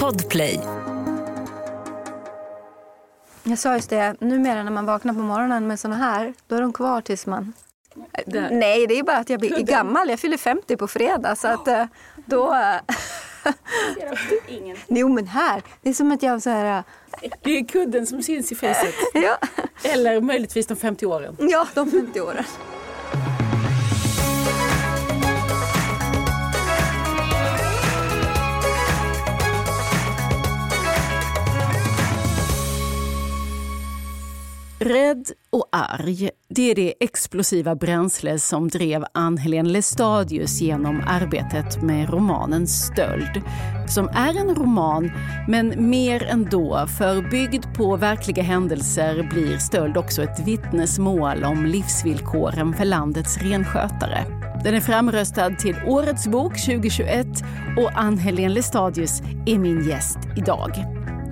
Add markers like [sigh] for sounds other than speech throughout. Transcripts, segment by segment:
Podplay. Jag sa just det, numera när man vaknar på morgonen med såna här, då är de kvar tills man... Där. Nej, det är bara att jag blir [laughs] gammal. Jag fyller 50 på fredag så att eh, då... Ingen. [laughs] Jo men här, det är som att jag så här... Det är kudden som syns i facet. [laughs] Ja, Eller möjligtvis de 50 åren. ja de 50 åren. Rädd och arg, det är det explosiva bränsle som drev Ann-Helén Lestadius genom arbetet med romanen Stöld. Som är en roman, men mer ändå, för byggd på verkliga händelser blir Stöld också ett vittnesmål om livsvillkoren för landets renskötare. Den är framröstad till Årets bok 2021 och Ann-Helén Lestadius är min gäst idag.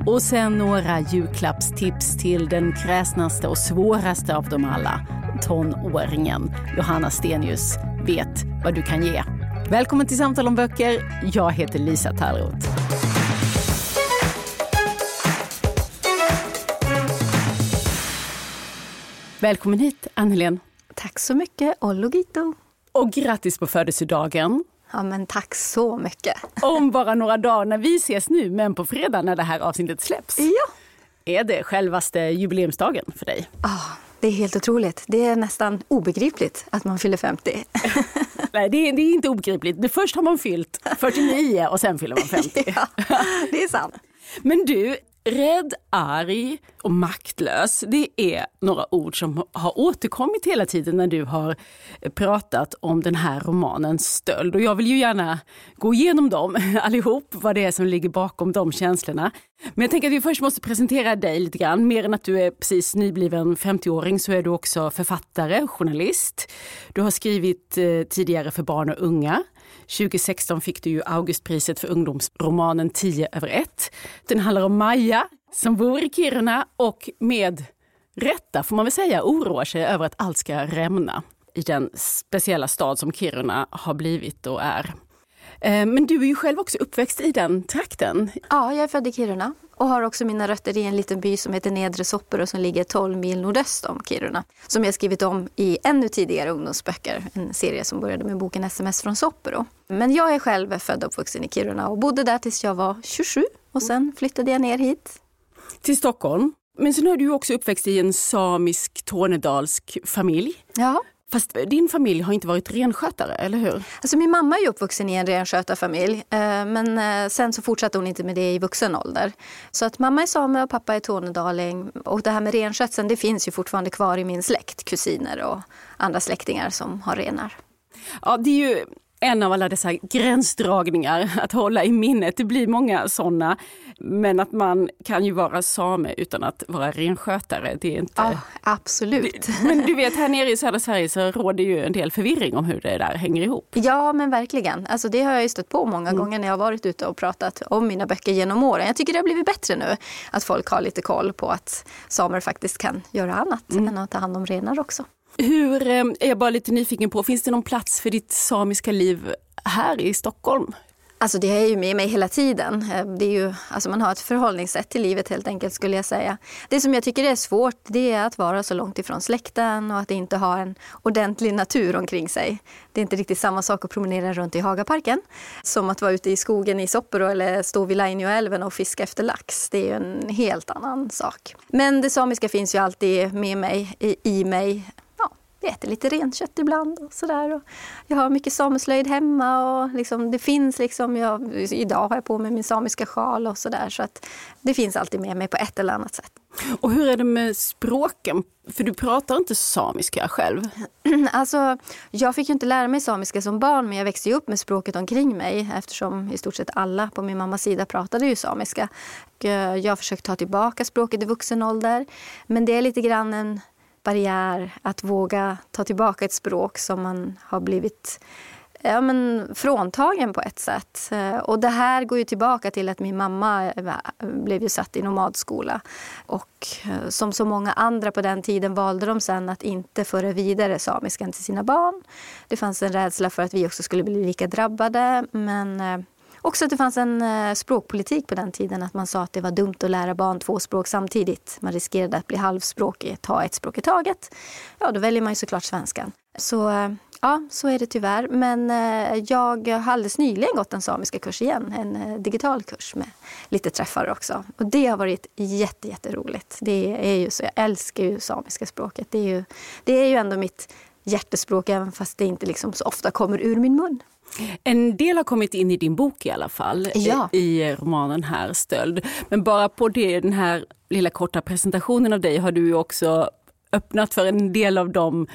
Och sen några julklappstips till den kräsnaste och svåraste av dem alla. Tonåringen. Johanna Stenius vet vad du kan ge. Välkommen till Samtal om böcker. Jag heter Lisa Tallroth. Välkommen hit, Ann-Helén. Tack så mycket och logito. Och grattis på födelsedagen. Ja men tack så mycket. Om bara några dagar när vi ses nu, men på fredag när det här avsnittet släpps. Ja. Är det självaste jubileumsdagen för dig? Ah, det är helt otroligt. Det är nästan obegripligt att man fyller 50. [laughs] Nej, det är, det är inte obegripligt. Först har man fyllt 49 och sen fyller man 50. [laughs] ja, det är sant. Men du, rädd, arg och maktlös, det är några ord som har återkommit hela tiden när du har pratat om den här romanen Stöld. Och jag vill ju gärna gå igenom dem [laughs] allihop, vad det är som ligger bakom de känslorna. Men jag tänker att vi först måste presentera dig lite grann. Mer än att du är precis nybliven 50-åring så är du också författare, journalist. Du har skrivit eh, tidigare för barn och unga. 2016 fick du ju Augustpriset för ungdomsromanen 10 över 1. Den handlar om Maja som bor i Kiruna och med rätta får man väl säga oroar sig över att allt ska rämna i den speciella stad som Kiruna har blivit och är. Eh, men du är ju själv också uppväxt i den trakten. Ja, jag är född i Kiruna och har också mina rötter i en liten by som heter Nedre Soppero som ligger 12 mil nordöst om Kiruna. Som jag skrivit om i ännu tidigare ungdomsböcker, en serie som började med boken SMS från Soppero. Men jag är själv född och uppvuxen i Kiruna och bodde där tills jag var 27 och sen flyttade jag ner hit. till Stockholm. Men sen är du också uppväxt i en samisk tornedalsk familj. Ja. Fast din familj har inte varit renskötare, eller hur? Alltså min mamma är ju uppvuxen i en renskötarfamilj eh, men eh, sen så fortsatte hon inte med det i vuxen ålder. Så att mamma är same och pappa är tornedaling och det här med renskötseln det finns ju fortfarande kvar i min släkt, kusiner och andra släktingar som har renar. Ja, det är ju en av alla dessa gränsdragningar [laughs] att hålla i minnet. Det blir många sådana. Men att man kan ju vara same utan att vara renskötare, det är inte... Ja, absolut. Det- Men du vet, här nere i södra Sverige så råder ju en del förvirring om hur det där hänger ihop. Ja, men verkligen. Alltså, det har jag ju stött på många gånger när jag varit ute och pratat om mina böcker genom åren. Jag tycker det har blivit bättre nu att folk har lite koll på att samer faktiskt kan göra annat än att ta hand om renar också. Hur, eh, är jag bara lite nyfiken på, finns det någon plats för ditt samiska liv här i Stockholm? Alltså det är ju med mig hela tiden. Eh, det är ju, alltså man har ett förhållningssätt till livet helt enkelt skulle jag säga. Det som jag tycker är svårt det är att vara så långt ifrån släkten och att inte ha en ordentlig natur omkring sig. Det är inte riktigt samma sak att promenera runt i Hagaparken som att vara ute i skogen i Soppero eller stå vid Lainioälven och fiska efter lax. Det är ju en helt annan sak. Men det samiska finns ju alltid med mig, i, i mig. Vi äter lite renkött ibland och sådär. Och jag har mycket sameslöjd hemma och liksom, det finns liksom, jag, idag har jag på mig min samiska sjal och sådär. Så att det finns alltid med mig på ett eller annat sätt. Och hur är det med språken? För du pratar inte samiska själv. [clears throat] Alltså, jag fick ju inte lära mig samiska som barn men jag växte ju upp med språket omkring mig eftersom i stort sett alla på min mammas sida pratade ju samiska. Eh, Jag har försökt ta tillbaka språket i vuxen ålder men det är lite grann en barriär att våga ta tillbaka ett språk som man har blivit ja, men fråntagen på ett sätt. Eh, och det här går ju tillbaka till att min mamma eh, blev ju satt i nomadskola. Och eh, som så många andra på den tiden valde de sen att inte föra vidare samiskan till sina barn. Det fanns en rädsla för att vi också skulle bli lika drabbade. Men eh, också att det fanns en eh, språkpolitik på den tiden. Att man sa att det var dumt att lära barn två språk samtidigt. Man riskerade att bli halvspråkig, ta ett språk i taget. Ja, då väljer man ju såklart svenskan. Så eh, ja, så är det tyvärr. Men eh, jag har alldeles nyligen gått en samiska kurs igen. En digital kurs med lite träffar också. Och det har varit jätte, jätteroligt. Det är ju så, jag älskar ju samiska språket. Det är ju, det är ju ändå mitt hjärtespråk även fast det inte liksom så ofta kommer ur min mun. En del har kommit in i din bok i alla fall, ja. i romanen här Stöld. Men bara på det, den här lilla korta presentationen av dig har du också öppnat för en del av de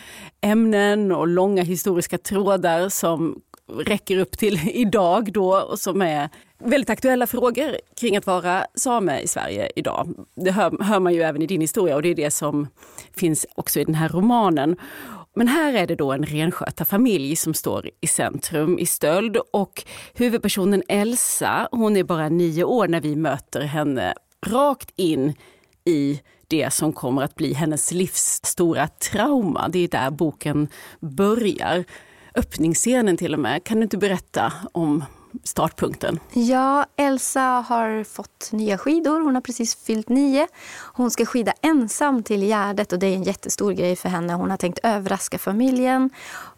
ämnen och långa historiska trådar som räcker upp till [laughs] idag då och som är väldigt aktuella frågor kring att vara same i Sverige idag. Det hör, hör man ju även i din historia och det är det som finns också i den här romanen. Men här är det då en renskötarfamilj som står i centrum i stöld och huvudpersonen Elsa, hon är bara nio år när vi möter henne rakt in i det som kommer att bli hennes livs stora trauma. Det är där boken börjar. Öppningsscenen till och med. Kan du inte berätta om startpunkten? Ja, Elsa har fått nya skidor. Hon har precis fyllt nio. Hon ska skida ensam till Gärdet och det är en jättestor grej för henne. Hon har tänkt överraska familjen.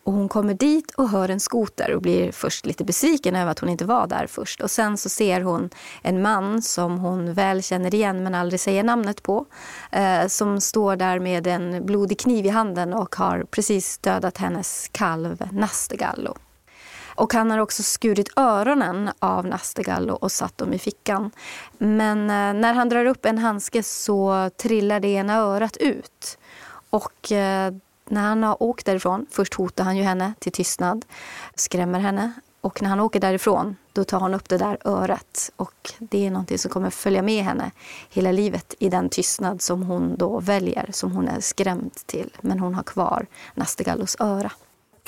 Och hon kommer dit och hör en skoter och blir först lite besviken över att hon inte var där först. Och sen så ser hon en man som hon väl känner igen men aldrig säger namnet på. Eh, som står där med en blodig kniv i handen och har precis dödat hennes kalv Nastegallo. Och han har också skurit öronen av Nastegallo och satt dem i fickan. Men eh, när han drar upp en handske så trillar det ena örat ut. Och eh, när han har åkt därifrån, först hotar han ju henne till tystnad, skrämmer henne. Och när han åker därifrån, då tar han upp det där örat. Och det är någonting som kommer följa med henne hela livet i den tystnad som hon då väljer, som hon är skrämd till. Men hon har kvar Nastegallos öra.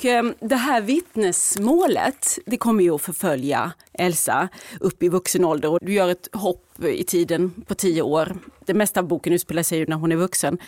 Ehm, det här vittnesmålet, det kommer ju att förfölja Elsa upp i vuxen ålder och du gör ett hopp i tiden på tio år. Det mesta av boken utspelar sig ju när hon är vuxen.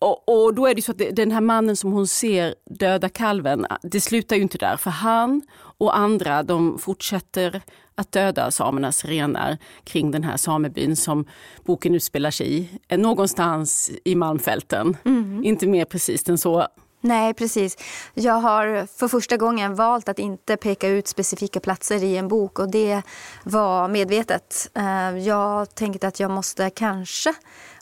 Och, och, då är det så att den här mannen som hon ser döda kalven, det slutar ju inte där. För han och andra de fortsätter att döda samernas renar kring den här samebyn som boken utspelar sig i. Någonstans i Malmfälten. Mm. Inte mer precis än så. Nej, precis. Jag har för första gången valt att inte peka ut specifika platser i en bok och det var medvetet. Eh, jag tänkte att jag måste kanske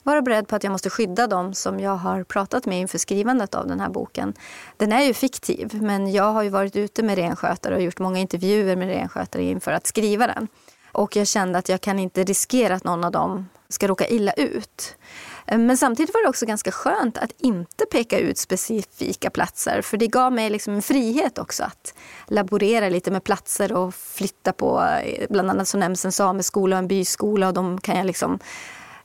vara beredd på att jag måste skydda dem som jag har pratat med inför skrivandet av den här boken. Den är ju fiktiv, men jag har ju varit ute med renskötare och gjort många intervjuer med renskötare inför att skriva den. Och jag kände att jag kan inte riskera att någon av dem ska råka illa ut. Eh, men samtidigt var det också ganska skönt att inte peka ut specifika platser. För det gav mig liksom en frihet också att laborera lite med platser och flytta på. Eh, bland annat så nämns en sameskola och en byskola och de kan jag liksom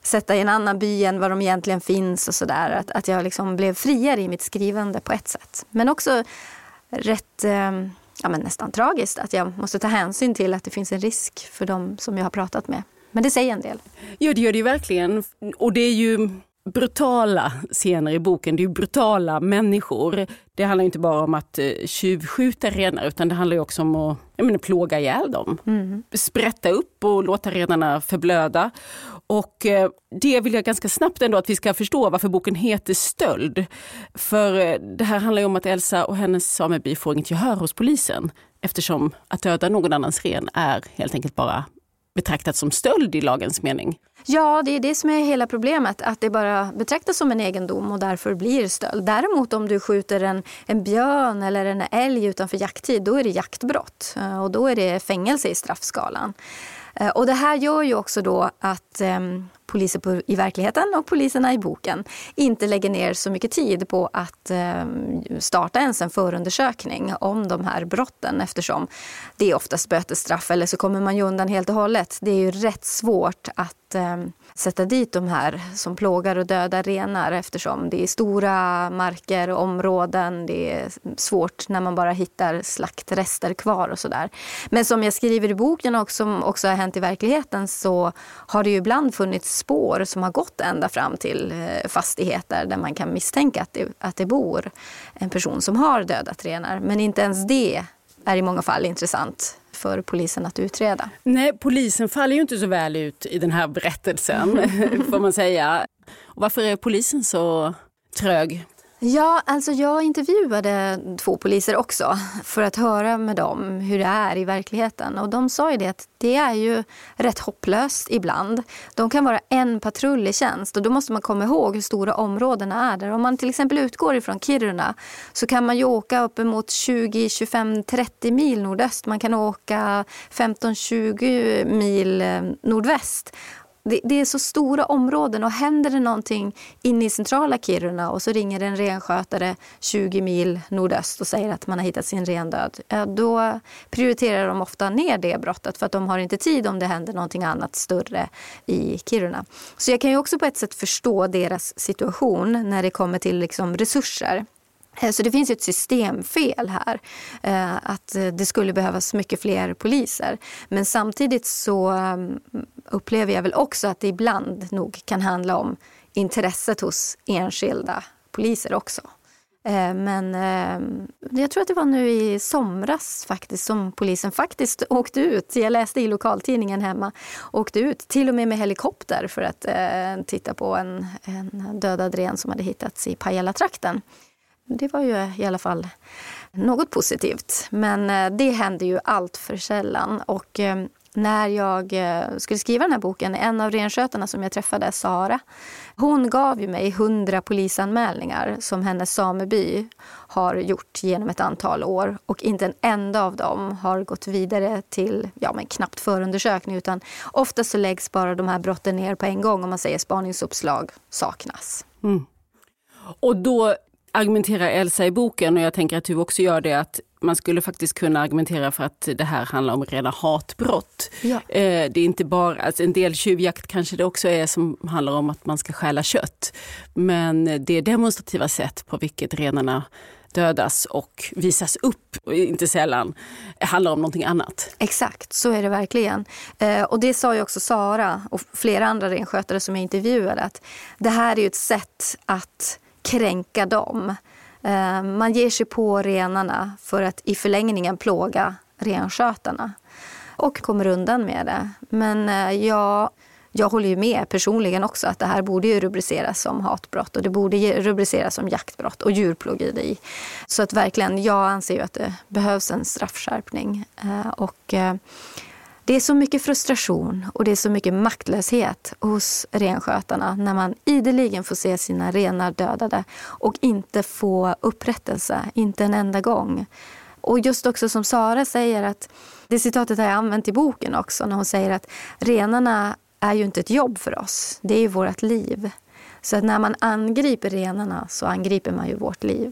sätta i en annan by än var de egentligen finns och sådär. Att, att jag liksom blev friare i mitt skrivande på ett sätt. Men också rätt eh, ja, men nästan tragiskt att jag måste ta hänsyn till att det finns en risk för dem som jag har pratat med. Men det säger en del. Ja, det gör det ju verkligen. Och det är ju brutala scener i boken. Det är brutala människor. Det handlar inte bara om att eh, tjuvskjuta renar utan det handlar också om att jag menar, plåga ihjäl dem. Mm. Sprätta upp och låta renarna förblöda. Och eh, det vill jag ganska snabbt ändå att vi ska förstå varför boken heter Stöld. För eh, det här handlar ju om att Elsa och hennes sameby får inget gehör hos polisen eftersom att döda någon annans ren är helt enkelt bara betraktat som stöld i lagens mening. Ja, det är det som är hela problemet. Att det bara betraktas som en egendom och därför blir stöld. Däremot om du skjuter en, en björn eller en älg utanför jakttid, då är det jaktbrott. Eh, och då är det fängelse i straffskalan. Eh, och det här gör ju också då att eh, poliser på, i verkligheten och poliserna i boken inte lägger ner så mycket tid på att eh, starta ens en förundersökning om de här brotten eftersom det är oftast bötesstraff eller så kommer man ju undan helt och hållet. Det är ju rätt svårt att eh, sätta dit de här som plågar och dödar renar eftersom det är stora marker och områden. Det är svårt när man bara hittar slaktrester kvar och sådär. Men som jag skriver i boken och som också har hänt i verkligheten så har det ju ibland funnits spår som har gått ända fram till eh, fastigheter där man kan misstänka att det, att det bor en person som har dödat renar. Men inte ens det är i många fall intressant för polisen att utreda. Nej, polisen faller ju inte så väl ut i den här berättelsen, [laughs] får man säga. Och varför är polisen så trög? Ja, alltså jag intervjuade två poliser också för att höra med dem hur det är i verkligheten. Och de sa ju det att det är ju rätt hopplöst ibland. De kan vara en patrull i tjänst och då måste man komma ihåg hur stora områdena är där. Om man till exempel utgår ifrån Kiruna så kan man ju åka uppemot 20, 25, 30 mil nordöst. Man kan åka 15, 20 mil eh, nordväst. Det, det, är så stora områden och händer det någonting inne i centrala Kiruna och så ringer en renskötare 20 mil nordöst och säger att man har hittat sin ren död. Då prioriterar de ofta ner det brottet för att de har inte tid om det händer någonting annat större i Kiruna. Så jag kan ju också på ett sätt förstå deras situation när det kommer till liksom resurser. Eh, så det finns ett systemfel här. Eh, att eh, det skulle behövas mycket fler poliser. Men samtidigt så mm, upplever jag väl också att det ibland nog kan handla om intresset hos enskilda poliser också. Men jag tror att det var nu i somras faktiskt som polisen faktiskt [laughs] åkte ut. Jag läste i lokaltidningen hemma. Åkte ut till och med med helikopter för att titta på en, en dödad ren som hade hittats i Pajala-trakten. Det var ju i alla fall något positivt. Men eh, det hände ju allt för sällan. Och eh, när jag eh, skulle skriva den här boken, en av renskötarna som jag träffade, Sara, hon gav ju mig hundra polisanmälningar som hennes sameby har gjort genom ett antal år. Och inte en enda av dem har gått vidare till ja, men knappt förundersökning. Utan ofta så läggs bara de här brotten ner på en gång om man säger spaningsuppslag saknas. Mm. Och då argumenterar Elsa i boken, och jag tänker att du också gör det, att man skulle faktiskt kunna argumentera för att det här handlar om rena hatbrott. Ja. Eh, det är inte bara, alltså en del tjuvjakt kanske det också är som handlar om att man ska stjäla kött. Men det demonstrativa sätt på vilket renarna dödas och visas upp, inte sällan, handlar om någonting annat. Exakt, så är det verkligen. Eh, och det sa ju också Sara och flera andra renskötare som jag intervjuade, att det här är ett sätt att kränka dem. Eh, man ger sig på renarna för att i förlängningen plåga renskötarna. Och kommer undan med det. Men eh, jag, jag håller ju med personligen också att det här borde ju rubriceras som hatbrott och det borde rubriceras som jaktbrott och djurplågeri. Så att verkligen, jag anser ju att det behövs en straffskärpning. Eh, och det är så mycket frustration och det är så mycket maktlöshet hos renskötarna när man ideligen får se sina renar dödade och inte få upprättelse, inte en enda gång. Och just också som Sara säger, att det citatet har jag använt i boken också, när hon säger att renarna är ju inte ett jobb för oss, det är ju vårt liv. Så att när man angriper renarna så angriper man ju vårt liv.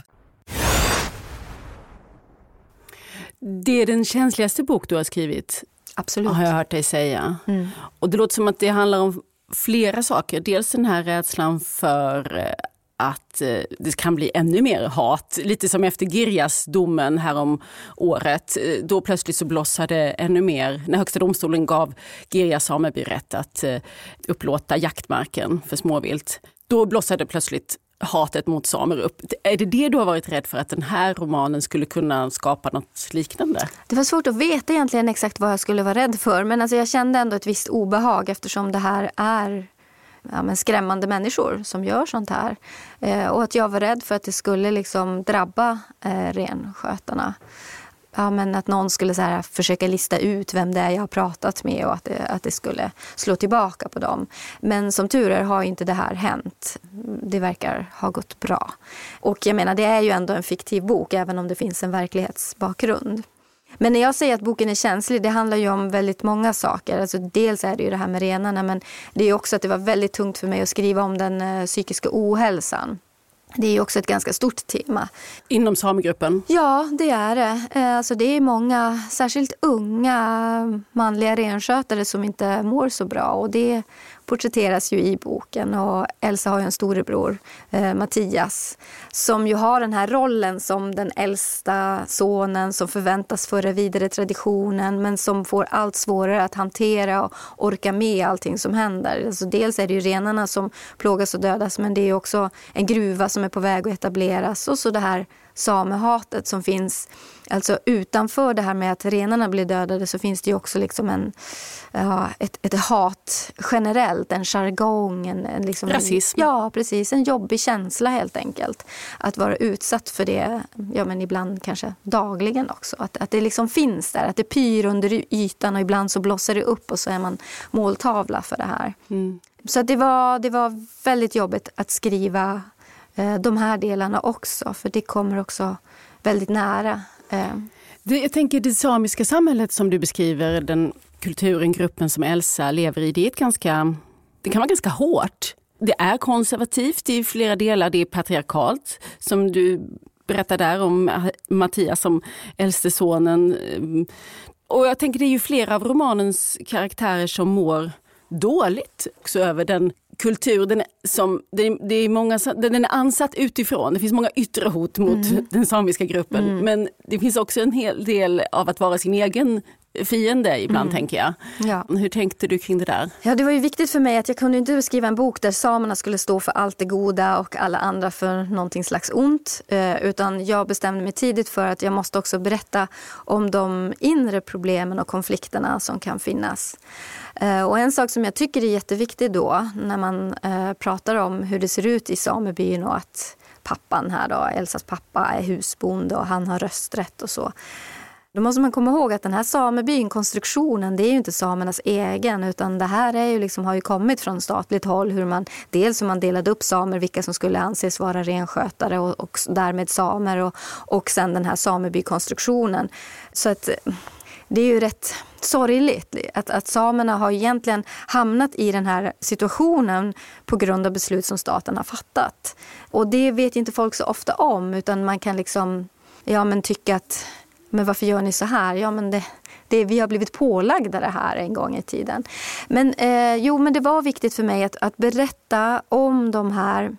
Det är den känsligaste bok du har skrivit. Absolut. Har jag hört dig säga. Mm. Och det låter som att det handlar om flera saker. Dels den här rädslan för eh, att eh, det kan bli ännu mer hat. Lite som efter Girjas-domen härom året. Eh, då plötsligt så blossade ännu mer när Högsta domstolen gav Girjas sameby rätt att upplåta jaktmarken för småvilt. Då blossade plötsligt hatet mot samer upp. Är det det du har varit rädd för, att den här romanen skulle kunna skapa något liknande? Det var svårt att veta egentligen exakt vad jag skulle vara rädd för. Men alltså jag kände ändå ett visst obehag eftersom det här är ja, men skrämmande människor som gör sånt här. Eh, och att jag var rädd för att det skulle liksom drabba eh, renskötarna ja, men att någon skulle så här, försöka lista ut vem det är jag har pratat med och att det, att det skulle slå tillbaka på dem. Men som tur är har inte det här hänt. Det verkar ha gått bra. Och jag menar, det är ju ändå en fiktiv bok även om det finns en verklighetsbakgrund. Men när jag säger att boken är känslig, det handlar ju om väldigt många saker. Alltså dels är det ju det här med renarna, men det är också att det var väldigt tungt för mig att skriva om den eh, psykiska ohälsan det är också ett ganska stort tema. Inom samegruppen? Ja, det är det. Eh, alltså det är många, särskilt unga manliga renskötare som inte mår så bra. Och det porträtteras ju i boken. Och Elsa har ju en storebror, eh, Mattias, som ju har den här rollen som den äldsta sonen som förväntas föra vidare traditionen men som får allt svårare att hantera och orka med allting som händer. Alltså dels är det ju renarna som plågas och dödas men det är också en gruva som är på väg att etableras och så det här samehatet som finns. Alltså utanför det här med att renarna blir dödade så finns det ju också liksom en, ja, ett, ett hat generellt, en jargong. En, en liksom Rasism. En, ja, precis. En jobbig känsla helt enkelt. Att vara utsatt för det, ja men ibland kanske dagligen också. Att, att det liksom finns där, att det pyr under ytan och ibland så blossar det upp och så är man måltavla för det här. Mm. Så det, var, det var väldigt jobbigt att skriva Eh, de här delarna också, för det kommer också väldigt nära. Eh. Det, jag tänker det samiska samhället som du beskriver, den kulturen, gruppen som Elsa lever i, det, är ett ganska, det kan vara ganska hårt. Det är konservativt i flera delar, det är patriarkalt som du berättar där om eh, Mattias som äldste sonen. Och jag tänker det är ju flera av romanens karaktärer som mår dåligt också över den kultur, den som, det, det är många, den är ansatt utifrån. Det finns många yttre hot mot mm. den samiska gruppen. Mm. Men det finns också en hel del av att vara sin egen fiende ibland mm. tänker jag. Ja. Hur tänkte du kring det där? Ja, det var ju viktigt för mig att jag kunde inte skriva en bok där samerna skulle stå för allt det goda och alla andra för någonting slags ont. Eh, utan jag bestämde mig tidigt för att jag måste också berätta om de inre problemen och konflikterna som kan finnas. Eh, och en sak som jag tycker är jätteviktig då när man eh, pratar om hur det ser ut i samebyn och att pappan här då, Elsas pappa är husbonde och han har rösträtt och så. Då måste man komma ihåg att den här samebyn, konstruktionen, det är ju inte samernas egen utan det här är ju liksom, har ju kommit från statligt håll. Hur man, dels hur man delade upp samer, vilka som skulle anses vara renskötare och, och därmed samer och, och sen den här samebykonstruktionen. Så att det är ju rätt sorgligt att, att samerna har egentligen hamnat i den här situationen på grund av beslut som staten har fattat. Och det vet inte folk så ofta om utan man kan liksom ja, men tycka att men varför gör ni så här? Ja, men det, det, vi har blivit pålagda det här en gång i tiden. Men, eh, jo, men det var viktigt för mig att, att berätta om de här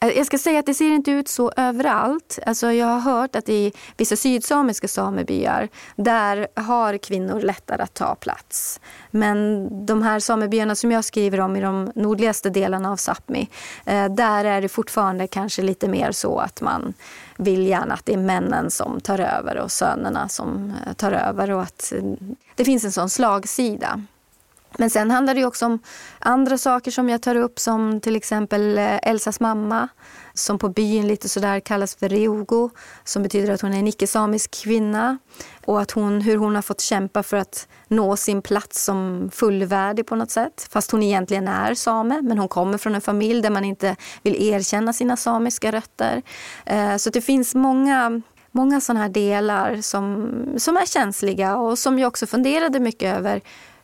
eh, jag ska säga att det ser inte ut så överallt. Alltså jag har hört att i vissa sydsamiska samebyar, där har kvinnor lättare att ta plats. Men de här samebyarna som jag skriver om i de nordligaste delarna av Sápmi, eh, där är det fortfarande kanske lite mer så att man vill gärna att det är männen som tar över och sönerna som eh, tar över och att eh, det finns en sån slagsida. Men sen handlar det också om andra saker som jag tar upp som till exempel eh, Elsas mamma som på byn lite sådär kallas för Reugo som betyder att hon är en icke-samisk kvinna och att hon, hur hon har fått kämpa för att nå sin plats som fullvärdig på något sätt. Fast hon egentligen är same, men hon kommer från en familj där man inte vill erkänna sina samiska rötter. Eh, så det finns många många sådana här delar som, som är känsliga och som jag också funderade mycket över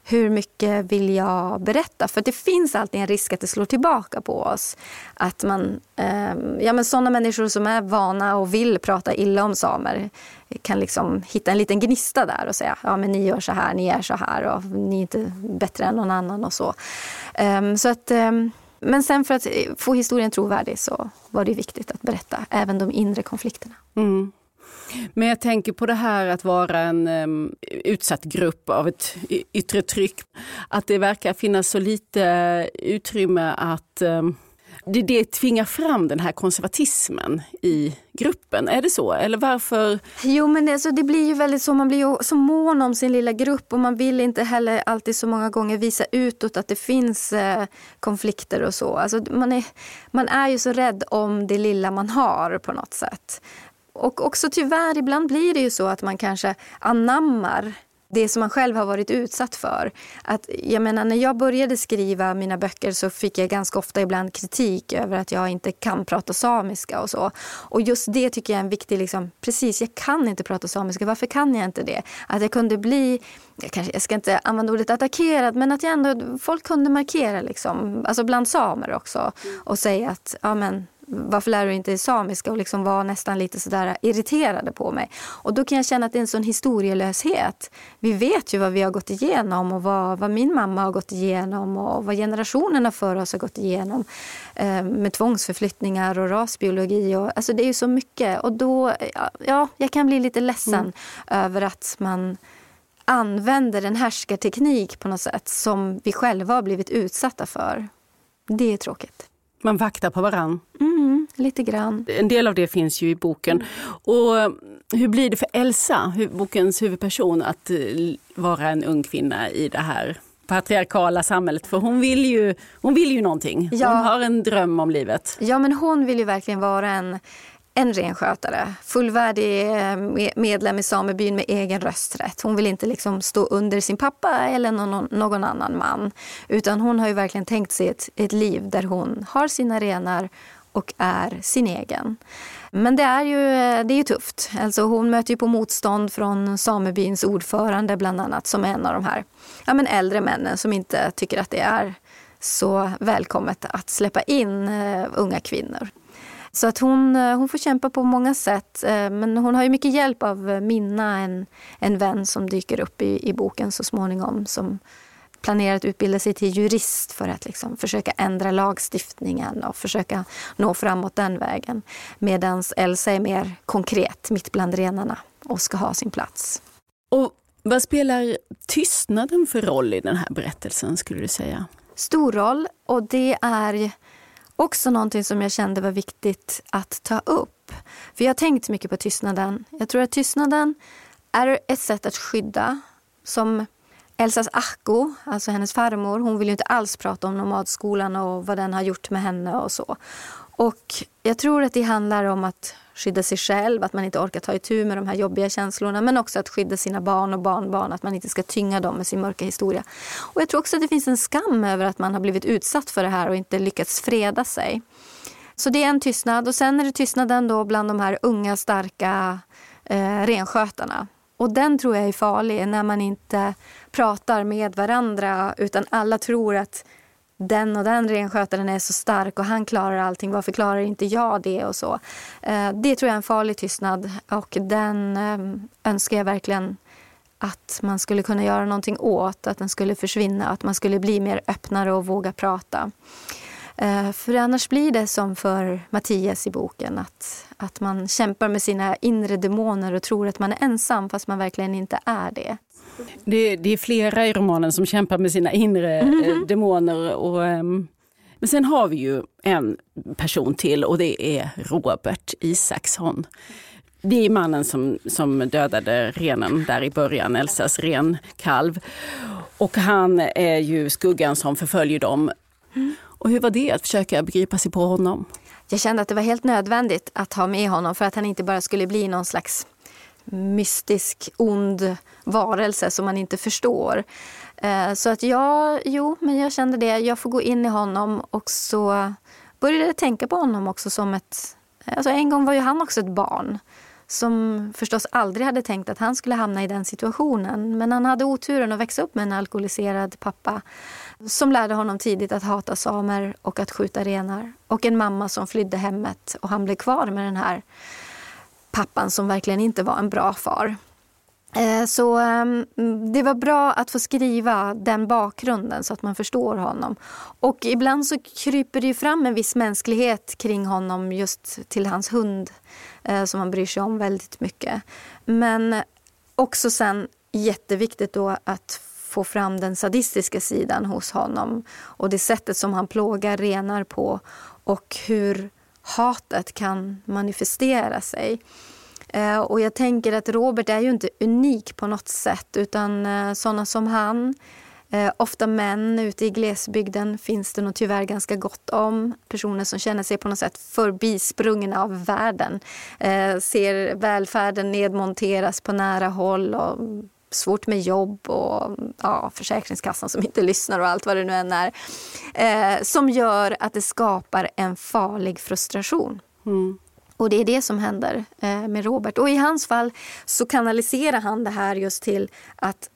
hur mycket vill jag berätta? För det finns alltid en risk att det slår tillbaka på oss. Att man, eh, ja, men sådana människor som är vana och vill prata illa om samer kan liksom hitta en liten gnista där och säga ja men ni gör så här, ni är så här och ni är inte bättre än någon annan och så. Eh, så att, eh, men sen för att få historien trovärdig så var det viktigt att berätta även de inre konflikterna. Mm. Men jag tänker på det här att vara en um, utsatt grupp av ett yttre tryck. Att det verkar finnas så lite utrymme att um, det, det tvingar fram den här konservatismen i gruppen. Är det så? Eller varför? Jo, men alltså, det blir ju väldigt så. Man blir ju så mån om sin lilla grupp och man vill inte heller alltid så många gånger visa utåt att det finns eh, konflikter och så. Alltså, man, är, man är ju så rädd om det lilla man har på något sätt. Och också tyvärr, ibland blir det ju så att man kanske anammar det som man själv har varit utsatt för. Att, jag menar, när jag började skriva mina böcker så fick jag ganska ofta ibland kritik över att jag inte kan prata samiska och så. Och just det tycker jag är en viktig, liksom, precis, jag kan inte prata samiska, varför kan jag inte det? Att jag kunde bli, jag, kanske, jag ska inte använda ordet attackerad, men att jag ändå, folk kunde markera liksom, alltså bland samer också och säga att ja, men, varför lär du inte samiska? Och liksom var nästan lite sådär irriterade på mig. Och då kan jag känna att det är en sån historielöshet. Vi vet ju vad vi har gått igenom och vad, vad min mamma har gått igenom och vad generationerna före oss har gått igenom eh, med tvångsförflyttningar och rasbiologi. Och, alltså det är ju så mycket. Och då, ja, jag kan bli lite ledsen mm. över att man använder en härskarteknik på något sätt som vi själva har blivit utsatta för. Det är tråkigt. Man vaktar på varann? Mm, lite grann. En del av det finns ju i boken. Och eh, hur blir det för Elsa, bokens huvudperson, att eh, vara en ung kvinna i det här patriarkala samhället? För hon vill ju, hon vill ju någonting. Hon ja. har en dröm om livet. Ja, men hon vill ju verkligen vara en en renskötare, fullvärdig eh, medlem i samebyn med egen rösträtt. Hon vill inte liksom stå under sin pappa eller någon, någon annan man. Utan hon har ju verkligen tänkt sig ett, ett liv där hon har sina renar och är sin egen. Men det är ju, eh, det är ju tufft. Alltså hon möter ju på motstånd från samebyns ordförande bland annat som är en av de här ja, men äldre männen som inte tycker att det är så välkommet att släppa in eh, unga kvinnor. Så att hon, eh, hon får kämpa på många sätt. Eh, men hon har ju mycket hjälp av Minna, en, en vän som dyker upp i, i boken så småningom. Som planerar att utbilda sig till jurist för att liksom försöka ändra lagstiftningen och försöka nå framåt den vägen. Medan Elsa är mer konkret, mitt bland renarna och ska ha sin plats. Och vad spelar tystnaden för roll i den här berättelsen skulle du säga? Stor roll och det är också någonting som jag kände var viktigt att ta upp. För jag har tänkt mycket på tystnaden. Jag tror att tystnaden är ett sätt att skydda. Som Elsas Ahko, alltså hennes farmor, hon vill ju inte alls prata om nomadskolan och vad den har gjort med henne och så. Och jag tror att det handlar om att skydda sig själv, att man inte orkar ta itu med de här jobbiga känslorna. Men också att skydda sina barn och barnbarn, att man inte ska tynga dem med sin mörka historia. Och jag tror också att det finns en skam över att man har blivit utsatt för det här och inte lyckats freda sig. Så det är en tystnad. Och sen är det tystnaden då bland de här unga, starka eh, renskötarna. Och den tror jag är farlig när man inte pratar med varandra utan alla tror att den och den renskötaren är så stark och han klarar allting, varför klarar inte jag det och så. Eh, det tror jag är en farlig tystnad och den eh, önskar jag verkligen att man skulle kunna göra någonting åt, att den skulle försvinna, att man skulle bli mer öppnare och våga prata. Eh, för annars blir det som för Mattias i boken, att, att man kämpar med sina inre demoner och tror att man är ensam fast man verkligen inte är det. Det, det är flera i romanen som kämpar med sina inre mm -hmm. demoner. Och, um, men sen har vi ju en person till och det är Robert Isaksson. Det är mannen som, som dödade renen där i början, Elsas renkalv. Och han är ju skuggan som förföljer dem. Mm. Och hur var det att försöka begripa sig på honom? Jag kände att det var helt nödvändigt att ha med honom för att han inte bara skulle bli någon slags mystisk, ond varelse som man inte förstår. Eh, så att jag, jo, men jag kände det. Jag får gå in i honom och så började jag tänka på honom också som ett... Alltså en gång var ju han också ett barn som förstås aldrig hade tänkt att han skulle hamna i den situationen. Men han hade oturen att växa upp med en alkoholiserad pappa som lärde honom tidigt att hata samer och att skjuta renar. Och en mamma som flydde hemmet och han blev kvar med den här pappan som verkligen inte var en bra far. Eh, så ehm, det var bra att få skriva den bakgrunden så att man förstår honom. Och ibland så kryper det fram en viss mänsklighet kring honom just till hans hund eh, som han bryr sig om väldigt mycket. Men också sen jätteviktigt då att få fram den sadistiska sidan hos honom och det sättet som han plågar renar på och hur hatet kan manifestera sig. Eh, och jag tänker att Robert är ju inte unik på något sätt utan eh, sådana som han eh, ofta män ute i glesbygden finns det nog tyvärr ganska gott om. Personer som känner sig på något sätt förbisprungna av världen. Ser välfärden nedmonteras på nära håll och svårt med jobb och ja, Försäkringskassan som inte lyssnar och allt vad det nu än är. Eh, som gör att det skapar en farlig frustration. Mm. Och det är det som händer eh, med Robert. Och i hans fall så kanaliserar han det här just till att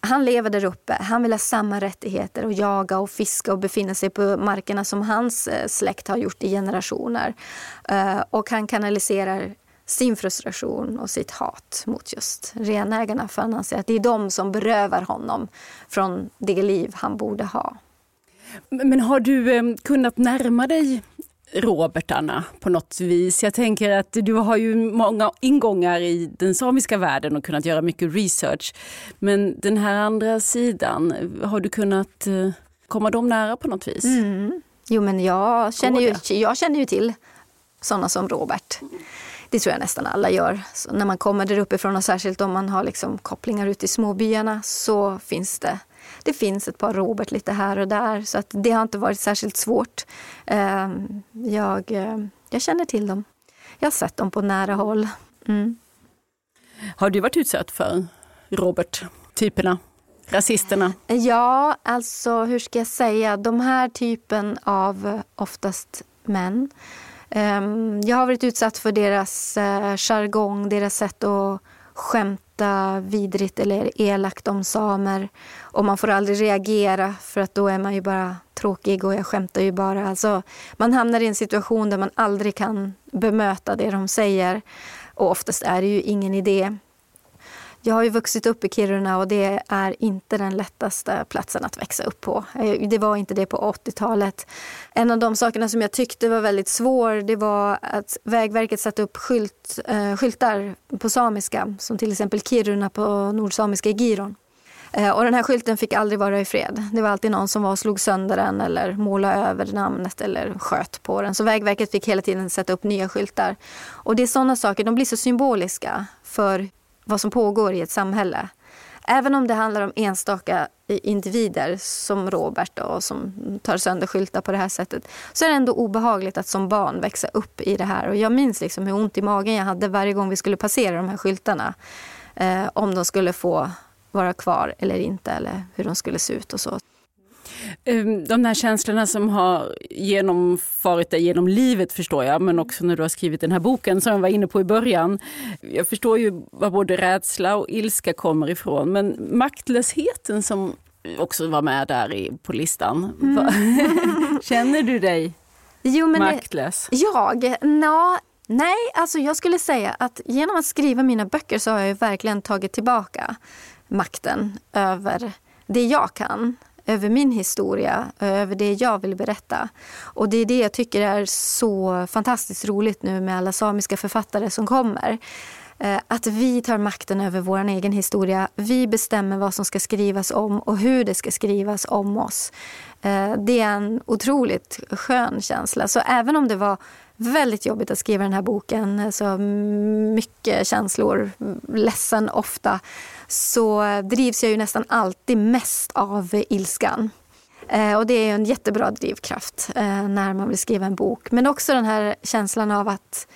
han lever där uppe, han vill ha samma rättigheter och jaga och fiska och befinna sig på markerna som hans eh, släkt har gjort i generationer. Eh, och han kanaliserar sin frustration och sitt hat mot just renägarna för han anser att det är de som berövar honom från det liv han borde ha. Men har du eh, kunnat närma dig Robertarna på något vis? Jag tänker att du har ju många ingångar i den samiska världen och kunnat göra mycket research. Men den här andra sidan, har du kunnat eh, komma dem nära på något vis? Mm. Jo, men jag känner, ju, jag känner ju till sådana som Robert. Det tror jag nästan alla gör. Så när man kommer där uppifrån och särskilt om man har liksom kopplingar ut i småbyarna så finns det det finns ett par Robert lite här och där så att det har inte varit särskilt svårt. Ehm, jag, eh, jag känner till dem. Jag har sett dem på nära håll. Mm. Har du varit utsatt för Robert-typerna? Rasisterna? Ja, alltså hur ska jag säga? De här typen av oftast män. Ehm, jag har varit utsatt för deras eh, jargong, deras sätt att skämta vidrigt eller elakt om samer. Och man får aldrig reagera för att då är man ju bara tråkig och jag skämtar ju bara. Alltså, man hamnar i en situation där man aldrig kan bemöta det de säger. Och oftast är det ju ingen idé. Jag har ju vuxit upp i Kiruna och det är inte den lättaste platsen att växa upp på. Eh, det var inte det på 80-talet. En av de sakerna som jag tyckte var väldigt svår det var att Vägverket satte upp skylt, eh, skyltar på samiska som till exempel Kiruna på nordsamiska i Giron. Eh, och den här skylten fick aldrig vara i fred. Det var alltid någon som var och slog sönder den eller målade över namnet eller sköt på den. Så Vägverket fick hela tiden sätta upp nya skyltar. Och det är sådana saker, de blir så symboliska för vad som pågår i ett samhälle. Även om det handlar om enstaka individer som Robert och som tar sönder skyltar på det här sättet så är det ändå obehagligt att som barn växa upp i det här. Och jag minns liksom hur ont i magen jag hade varje gång vi skulle passera de här skyltarna. Eh, om de skulle få vara kvar eller inte eller hur de skulle se ut och så. Ehm, de här känslorna som har genomfarit dig genom livet förstår jag, men också när du har skrivit den här boken som jag var inne på i början. Jag förstår ju var både rädsla och ilska kommer ifrån, men maktlösheten som också var med där på listan. Mm. [laughs] Känner du dig jo, men maktlös? Jag? Nå, nej, alltså jag skulle säga att genom att skriva mina böcker så har jag verkligen tagit tillbaka makten över det jag kan över min historia, över det jag vill berätta. Och det är det jag tycker är så fantastiskt roligt nu med alla samiska författare som kommer. Eh, att vi tar makten över vår egen historia. Vi bestämmer vad som ska skrivas om och hur det ska skrivas om oss. Eh, det är en otroligt skön känsla. Så även om det var väldigt jobbigt att skriva den här boken, eh, så mycket känslor, mm, ledsen ofta, så drivs jag ju nästan alltid mest av ilskan. Eh, och det är en jättebra drivkraft eh, när man vill skriva en bok. Men också den här känslan av att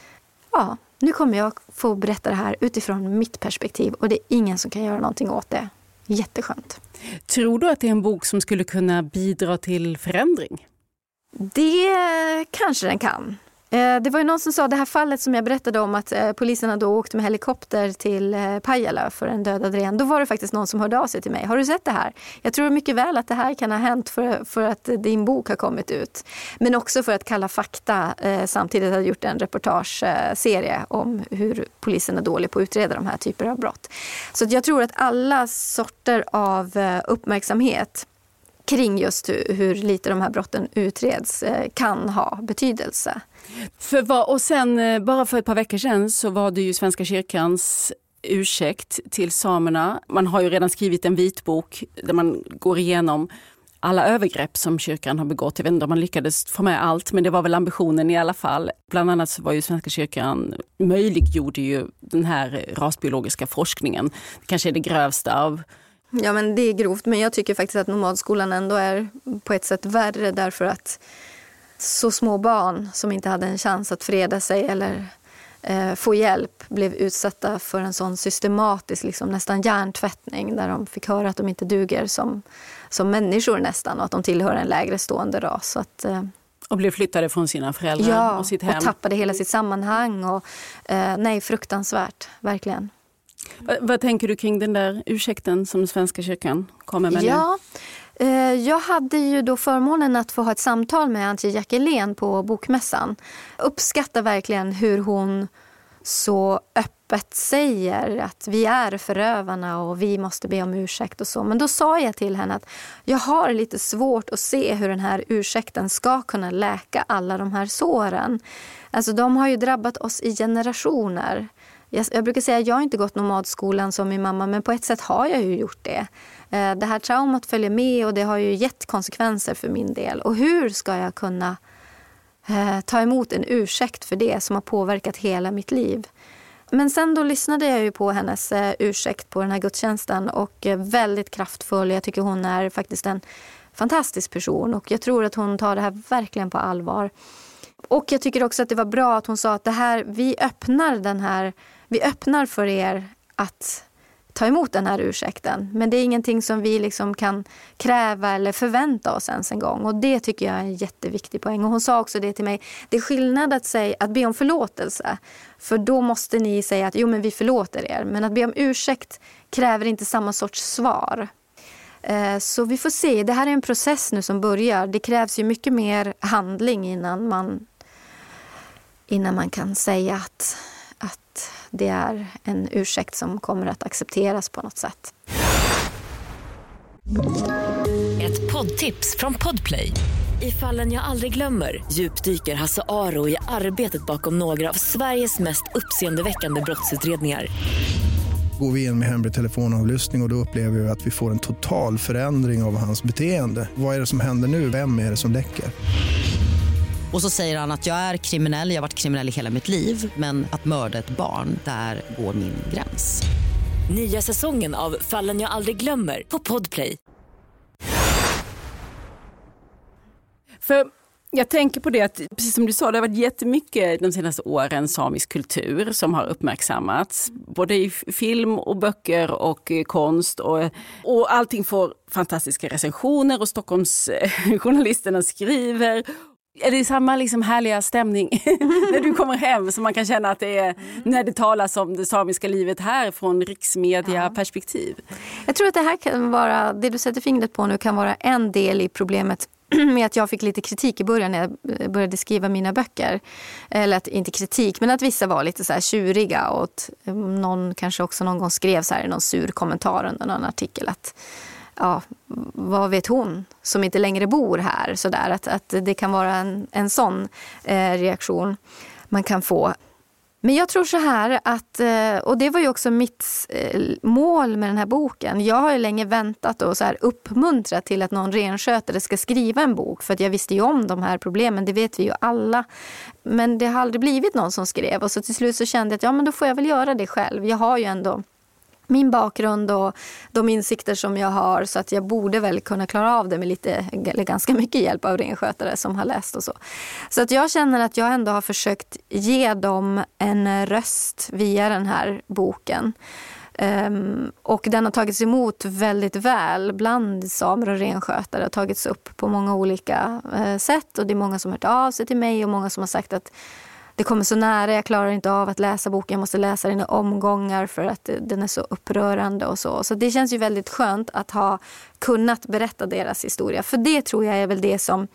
ja, nu kommer jag få berätta det här utifrån mitt perspektiv och det är ingen som kan göra någonting åt det. Jätteskönt. Tror du att det är en bok som skulle kunna bidra till förändring? Det kanske den kan. Eh, det var ju någon som sa det här fallet som jag berättade om att eh, polisen poliserna åkt åkte med helikopter till eh, Pajala för en dödad ren. Då var det faktiskt någon som hörde av sig till mig. Har du sett det här? Jag tror mycket väl att det här kan ha hänt för, för att din bok har kommit ut. Men också för att Kalla fakta eh, samtidigt har gjort en reportageserie om hur polisen är dålig på att utreda de här typer av brott. Så jag tror att alla sorter av uppmärksamhet kring just hur, hur lite de här brotten utreds eh, kan ha betydelse. För vad, och sen, eh, bara för ett par veckor sedan så var det ju Svenska kyrkans ursäkt till samerna. Man har ju redan skrivit en vitbok där man går igenom alla övergrepp som kyrkan har begått. Jag vet inte om man lyckades få med allt, men det var väl ambitionen i alla fall. Bland annat så var ju Svenska kyrkan möjliggjorde ju den här rasbiologiska forskningen. Det kanske är det grövsta av Ja, men det är grovt, men jag tycker faktiskt att nomadskolan ändå är på ett sätt värre därför att så små barn som inte hade en chans att freda sig eller eh, få hjälp blev utsatta för en sån systematisk, liksom, nästan hjärntvättning där de fick höra att de inte duger som, som människor nästan och att de tillhör en lägre stående ras. Att, eh, och blev flyttade från sina föräldrar ja, och sitt hem. och tappade hela sitt sammanhang. Och, eh, nej, fruktansvärt, verkligen. Vad, vad tänker du kring den där ursäkten som Svenska kyrkan kommer med ja, nu? Eh, jag hade ju då förmånen att få ha ett samtal med Antje Jackelén på Bokmässan. Uppskattar verkligen hur hon så öppet säger att vi är förövarna och vi måste be om ursäkt och så. Men då sa jag till henne att jag har lite svårt att se hur den här ursäkten ska kunna läka alla de här såren. Alltså de har ju drabbat oss i generationer. Jag, jag brukar säga att jag har inte gått nomadskolan som min mamma men på ett sätt har jag ju gjort det. Eh, det här traumat följer med och det har ju gett konsekvenser för min del. Och hur ska jag kunna eh, ta emot en ursäkt för det som har påverkat hela mitt liv? Men sen då lyssnade jag ju på hennes eh, ursäkt på den här gudstjänsten och väldigt kraftfull. Jag tycker hon är faktiskt en fantastisk person och jag tror att hon tar det här verkligen på allvar. Och jag tycker också att det var bra att hon sa att det här, vi öppnar den här, vi öppnar för er att ta emot den här ursäkten. Men det är ingenting som vi liksom kan kräva eller förvänta oss ens en gång. Och det tycker jag är en jätteviktig poäng. Och hon sa också det till mig. Det är skillnad att, säga, att be om förlåtelse. För då måste ni säga att jo men vi förlåter er. Men att be om ursäkt kräver inte samma sorts svar. Eh, så vi får se. Det här är en process nu som börjar. Det krävs ju mycket mer handling innan man, innan man kan säga att, att det är en ursäkt som kommer att accepteras på något sätt. Ett poddtips från Podplay. I fallen jag aldrig glömmer djupdyker Hasse Aro i arbetet bakom några av Sveriges mest uppseendeväckande brottsutredningar går vi in med hemlig telefonavlyssning och, och då upplever vi att vi får en total förändring av hans beteende. Vad är det som händer nu? Vem är det som läcker? Och så säger han att jag är kriminell, jag har varit kriminell i hela mitt liv men att mörda ett barn, där går min gräns. Nya säsongen av Fallen jag aldrig glömmer på Podplay. För jag tänker på det att, precis som du sa, det har varit jättemycket de senaste åren samisk kultur som har uppmärksammats. Både i film och böcker och konst. Och, och allting får fantastiska recensioner och Stockholmsjournalisterna [laughs] skriver. Är det samma liksom härliga stämning [laughs] när du kommer hem som man kan känna att det är när det talas om det samiska livet här från riksmedia-perspektiv? Jag tror att det här kan vara, det du sätter fingret på nu kan vara en del i problemet [clears throat] med att jag fick lite kritik i början när jag började skriva mina böcker. Eller att, inte kritik, men att vissa var lite så här tjuriga och att någon kanske också någon gång skrev så här någon sur kommentar under någon artikel att ja, vad vet hon som inte längre bor här? Så där, att, att det kan vara en, en sån eh, reaktion man kan få. Men jag tror så här att, eh, och det var ju också mitt eh, mål med den här boken. Jag har ju länge väntat och så här uppmuntrat till att någon renskötare ska skriva en bok. För att jag visste ju om de här problemen, det vet vi ju alla. Men det har aldrig blivit någon som skrev och så till slut så kände jag att ja men då får jag väl göra det själv. Jag har ju ändå min bakgrund och de insikter som jag har så att jag borde väl kunna klara av det med lite, eller ganska mycket hjälp av renskötare som har läst och så. Så att jag känner att jag ändå har försökt ge dem en röst via den här boken. Um, och den har tagits emot väldigt väl bland samer och renskötare. har tagits upp på många olika uh, sätt och det är många som har hört av sig till mig och många som har sagt att det kommer så nära, jag klarar inte av att läsa boken, jag måste läsa den i omgångar för att den är så upprörande och så. Så det känns ju väldigt skönt att ha kunnat berätta deras historia. För det tror jag är väl det som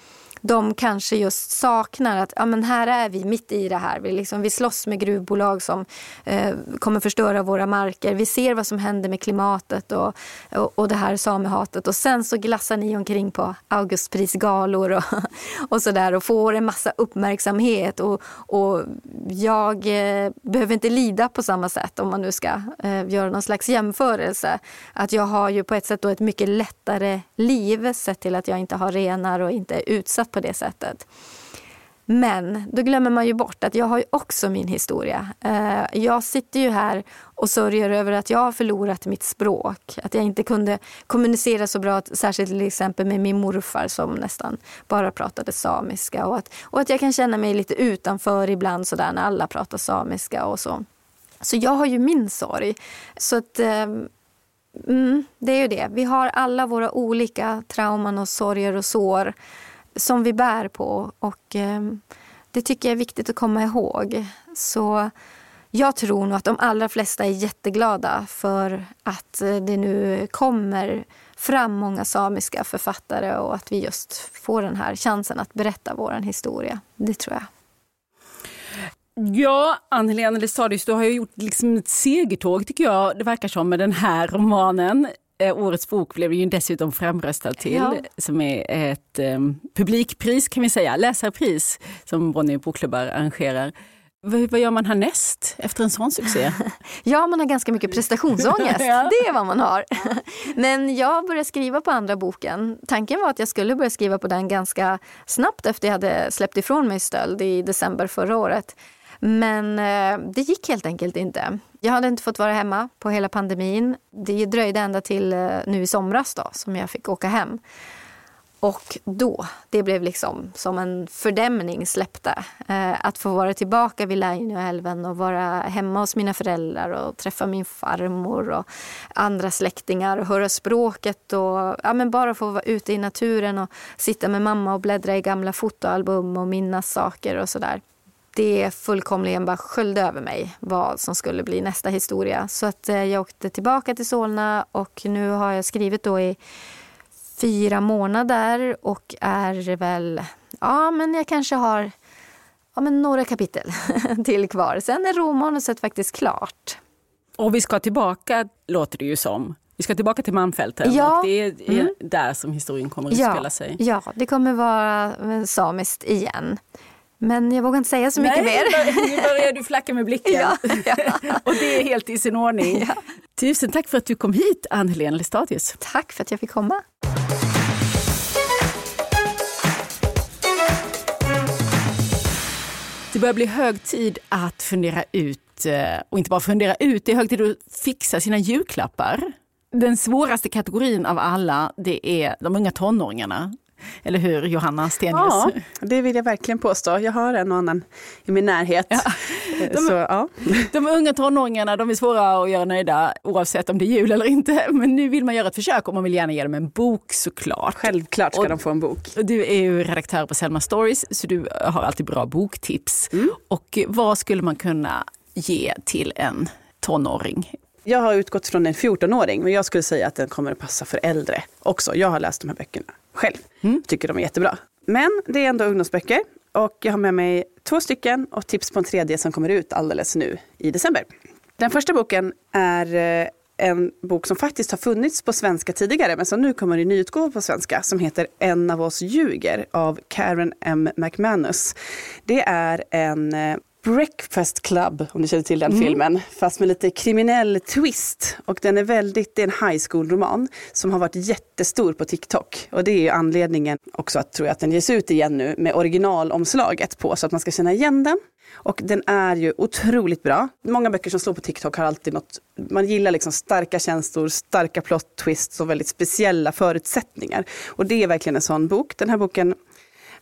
de kanske just saknar att ja, men här är vi mitt i det här. Vi, liksom, vi slåss med gruvbolag som eh, kommer förstöra våra marker. Vi ser vad som händer med klimatet och, och, och det här samehatet. Och sen så glassar ni omkring på Augustprisgalor och, [laughs] och sådär och får en massa uppmärksamhet. Och, och jag eh, behöver inte lida på samma sätt om man nu ska eh, göra någon slags jämförelse. Att jag har ju på ett sätt då ett mycket lättare liv sett till att jag inte har renar och inte är utsatt på det sättet. Men då glömmer man ju bort att jag har ju också min historia. Eh, jag sitter ju här och sörjer över att jag har förlorat mitt språk. Att jag inte kunde kommunicera så bra, särskilt till exempel med min morfar som nästan bara pratade samiska. Och att, och att jag kan känna mig lite utanför ibland sådär när alla pratar samiska och så. Så jag har ju min sorg. Så att, eh, mm, det är ju det. Vi har alla våra olika trauman och sorger och sår som vi bär på. Och ehm, Det tycker jag är viktigt att komma ihåg. Så jag tror nog att de allra flesta är jätteglada för att eh, det nu kommer fram många samiska författare och att vi just får den här chansen att berätta vår historia. Det tror jag. Ja, Ann-Helena du har ju gjort liksom ett segertåg tycker jag, det verkar som, med den här romanen. Eh, årets bok blev ju dessutom framröstad till, ja. som är ett eh, publikpris kan vi säga, läsarpris som Bonnier Bokklubbar arrangerar. V vad gör man härnäst efter en sån succé? [laughs] ja, man har ganska mycket prestationsångest. [laughs] ja. Det är vad man har. [laughs] Men jag började skriva på andra boken. Tanken var att jag skulle börja skriva på den ganska snabbt efter jag hade släppt ifrån mig Stöld i december förra året. Men eh, det gick helt enkelt inte. Jag hade inte fått vara hemma på hela pandemin. Det dröjde ända till eh, nu i somras då, som jag fick åka hem. Och då, det blev liksom som en fördämning släppte. Eh, att få vara tillbaka vid Lainioälven och vara hemma hos mina föräldrar och träffa min farmor och andra släktingar och höra språket och ja, men bara få vara ute i naturen och sitta med mamma och bläddra i gamla fotoalbum och minnas saker och sådär det fullkomligen bara sköljde över mig vad som skulle bli nästa historia. Så att eh, jag åkte tillbaka till Solna och nu har jag skrivit då i fyra månader och är väl, ja men jag kanske har ja, men några kapitel [laughs] till kvar. Sen är romanuset faktiskt klart. Och vi ska tillbaka, låter det ju som. Vi ska tillbaka till Malmfälten ja. och det är mm. där som historien kommer att ja. spela sig. Ja, det kommer vara samiskt igen. Men jag vågar inte säga så mycket Nej, mer. Nu börjar du flacka med blicken. [laughs] Ja, ja. [laughs] och det är helt i sin ordning. Ja. Tusen tack för att du kom hit, Ann-Helén Lestadius. Tack för att jag fick komma. Det börjar bli hög tid att fundera ut, eh, och inte bara fundera ut, det är hög tid att fixa sina julklappar. Den svåraste kategorin av alla, det är de unga tonåringarna [laughs] eller hur Johanna Stenius? Ja, det vill jag verkligen påstå. Jag har en och annan i min närhet. Ja. [laughs] De, Så, ja. [laughs] de unga tonåringarna de är svåra att göra nöjda oavsett om det är jul eller inte. Men nu vill man göra ett försök och man vill gärna ge dem en bok såklart. Självklart ska och, de få en bok. Du är ju redaktör på Selma Stories så du har alltid bra boktips. Mm. Och vad skulle man kunna ge till en tonåring? Jag har utgått från en 14-åring, men jag skulle säga att den kommer att passa för äldre också. Jag har läst de här böckerna själv. Mm. Tycker de är jättebra. Men det är ändå ungdomsböcker och jag har med mig två stycken och tips på en tredje som kommer ut alldeles nu i december. Den första boken är eh, en bok som faktiskt har funnits på svenska tidigare men som nu kommer i nyutgåva på svenska som heter En av oss ljuger av Karen M. McManus. Det är en eh, Breakfast Club, om du känner till den mm. filmen, fast med lite kriminell twist. Och den är väldigt, det är en high school-roman som har varit jättestor på TikTok. Och det är anledningen också att, tror jag, att den ges ut igen nu med originalomslaget på så att man ska känna igen den. Och den är ju otroligt bra. Många böcker som slår på TikTok har alltid något, man gillar liksom starka känslor, starka plot twists och väldigt speciella förutsättningar. Och det är verkligen en sån bok. Den här boken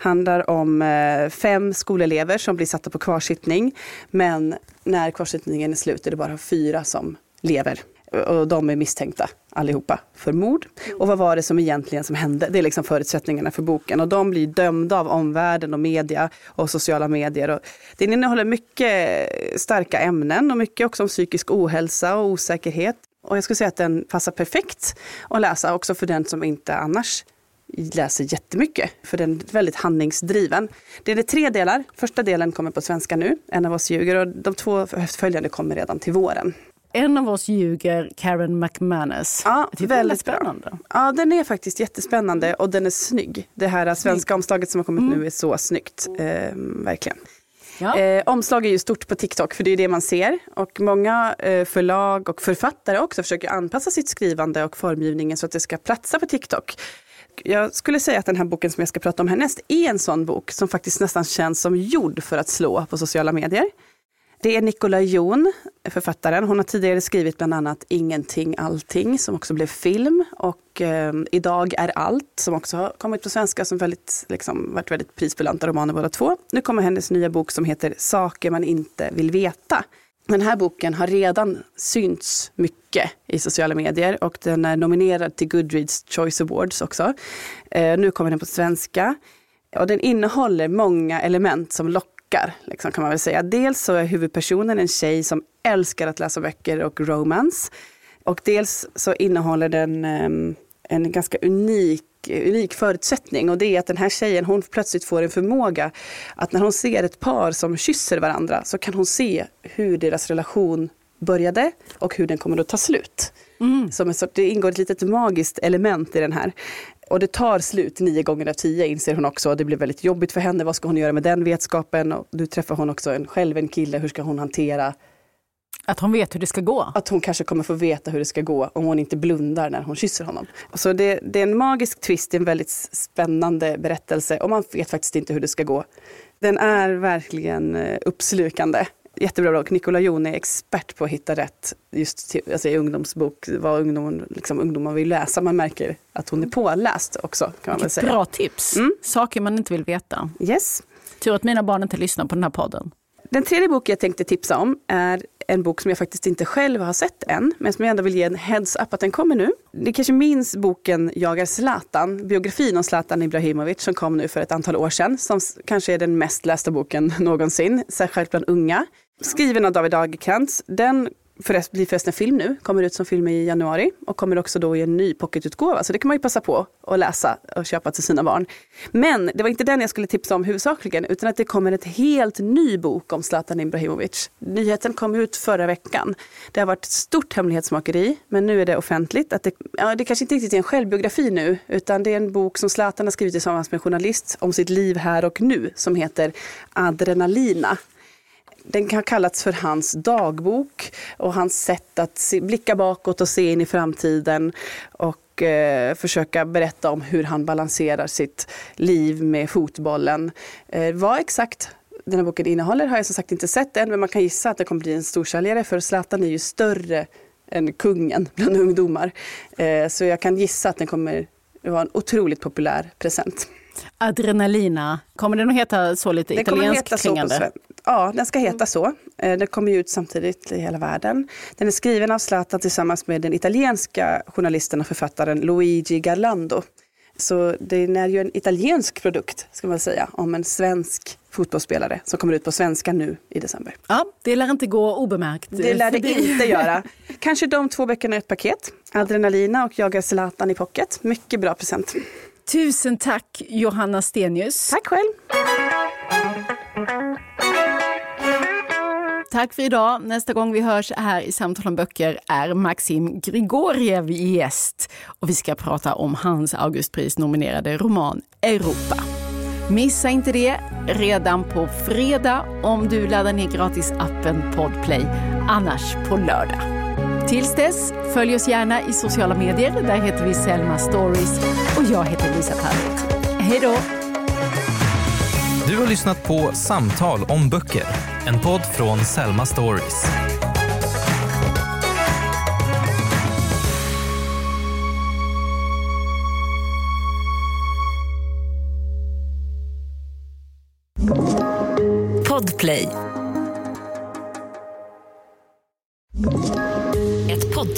handlar om eh, fem skolelever som blir satta på kvarsittning. Men när kvarsittningen är slut är det bara fyra som lever. Och de är misstänkta allihopa för mord. Och vad var det som egentligen som hände? Det är liksom förutsättningarna för boken. Och de blir dömda av omvärlden och media och sociala medier. Och den innehåller mycket starka ämnen och mycket också om psykisk ohälsa och osäkerhet. Och jag skulle säga att den passar perfekt att läsa också för den som inte annars läser jättemycket, för den är väldigt handlingsdriven. Det är tre delar. Första delen kommer på svenska nu, En av oss ljuger, och de två följande kommer redan till våren. En av oss ljuger, Karen McManus. Ja, väldigt spännande. Bra. Ja, den är faktiskt jättespännande och den är snygg. Det här svenska omslaget som har kommit mm. nu är så snyggt. Eh, verkligen. Ja. Eh, omslag är ju stort på TikTok för det är det man ser. Och många eh, förlag och författare också försöker anpassa sitt skrivande och formgivningen så att det ska platsa på TikTok jag skulle säga att den här boken som jag ska prata om härnäst är en sån bok som faktiskt nästan känns som gjord för att slå på sociala medier. Det är Nicola Jon, författaren. Hon har tidigare skrivit bland annat Ingenting allting som också blev film och eh, Idag är allt som också har kommit på svenska som väldigt, liksom, varit väldigt prisbelönta romaner båda två. Nu kommer hennes nya bok som heter Saker man inte vill veta den här boken har redan synts mycket i sociala medier och den är nominerad till Goodreads Choice Awards också. Eh, nu kommer den på svenska. Och den innehåller många element som lockar liksom, kan man väl säga. Dels så är huvudpersonen en tjej som älskar att läsa böcker och romance. Och dels så innehåller den ehm, en ganska unik unik förutsättning och det är att den här tjejen hon plötsligt får en förmåga att när hon ser ett par som kysser varandra så kan hon se hur deras relation började och hur den kommer att ta slut. Mm. Som en sort, det ingår ett litet magiskt element i den här. Och det tar slut nio gånger av tio inser hon också. Det blir väldigt jobbigt för henne. Vad ska hon göra med den vetskapen? Och nu träffar hon också en, själv en kille. Hur ska hon hantera att hon vet hur det ska gå? Att hon kanske kommer få veta hur det ska gå om hon inte blundar när hon kysser honom. Så det, det är en magisk twist, en väldigt spännande berättelse och man vet faktiskt inte hur det ska gå. Den är verkligen eh, uppslukande. Jättebra bok. Nicola Jon är expert på att hitta rätt just till, alltså i ungdomsbok, vad ungdom, liksom, ungdomar vill läsa. Man märker att hon är påläst också. Kan man väl säga. Bra tips. Mm. Saker man inte vill veta. Yes. Tur att mina barn inte lyssnar på den här podden. Den tredje boken jag tänkte tipsa om är en bok som jag faktiskt inte själv har sett än, men som jag ändå vill ge en heads up att den kommer nu. Ni kanske minns boken Jag är Zlatan, biografin om Zlatan Ibrahimovic som kom nu för ett antal år sedan, som kanske är den mest lästa boken [laughs] någonsin, särskilt bland unga. Skriven av David Agerkrantz. Den förrest, blir förresten film nu, kommer ut som film i januari och kommer också då i en ny pocketutgåva. Så det kan man ju passa på att läsa och köpa till sina barn. Men det var inte den jag skulle tipsa om huvudsakligen, utan att det kommer ett helt ny bok om Zlatan Ibrahimovic. Nyheten kom ut förra veckan. Det har varit ett stort hemlighetsmakeri, men nu är det offentligt. Att det, ja, det kanske inte riktigt är en självbiografi nu, utan det är en bok som Zlatan har skrivit tillsammans med en journalist om sitt liv här och nu, som heter Adrenalina den har kallats för hans dagbok och hans sätt att se, blicka bakåt och se in i framtiden och eh, försöka berätta om hur han balanserar sitt liv med fotbollen. Eh, vad exakt den här boken innehåller har jag som sagt inte sett än men man kan gissa att det kommer bli en storsäljare för Zlatan är ju större än kungen [laughs] bland ungdomar. Eh, så jag kan gissa att den kommer vara en otroligt populär present. Adrenalina, kommer den att heta så lite italienskt klingande? Ja, den ska heta så. Eh, den kommer ut samtidigt i hela världen. Den är skriven av Zlatan tillsammans med den italienska journalisten och författaren Luigi Garlando. Så det är ju en italiensk produkt, ska man säga, om en svensk fotbollsspelare som kommer ut på svenska nu i december. Ja, det lär inte gå obemärkt. Det lär det inte göra. [laughs] Kanske de två böckerna i ett paket. Adrenalina och Jaga Zlatan i pocket. Mycket bra present. Tusen tack Johanna Stenius. Tack själv. Tack för idag. Nästa gång vi hörs här i Samtal om böcker är Maxim Grigoriev gäst och vi ska prata om hans Augustpris-nominerade roman Europa. Missa inte det redan på fredag om du laddar ner gratis-appen Podplay, annars på lördag. Tills dess, följ oss gärna i sociala medier. Där heter vi Selma Stories och jag heter Lisa Tallroth. Hej då! Du har lyssnat på Samtal om böcker, en podd från Selma Stories. Podplay.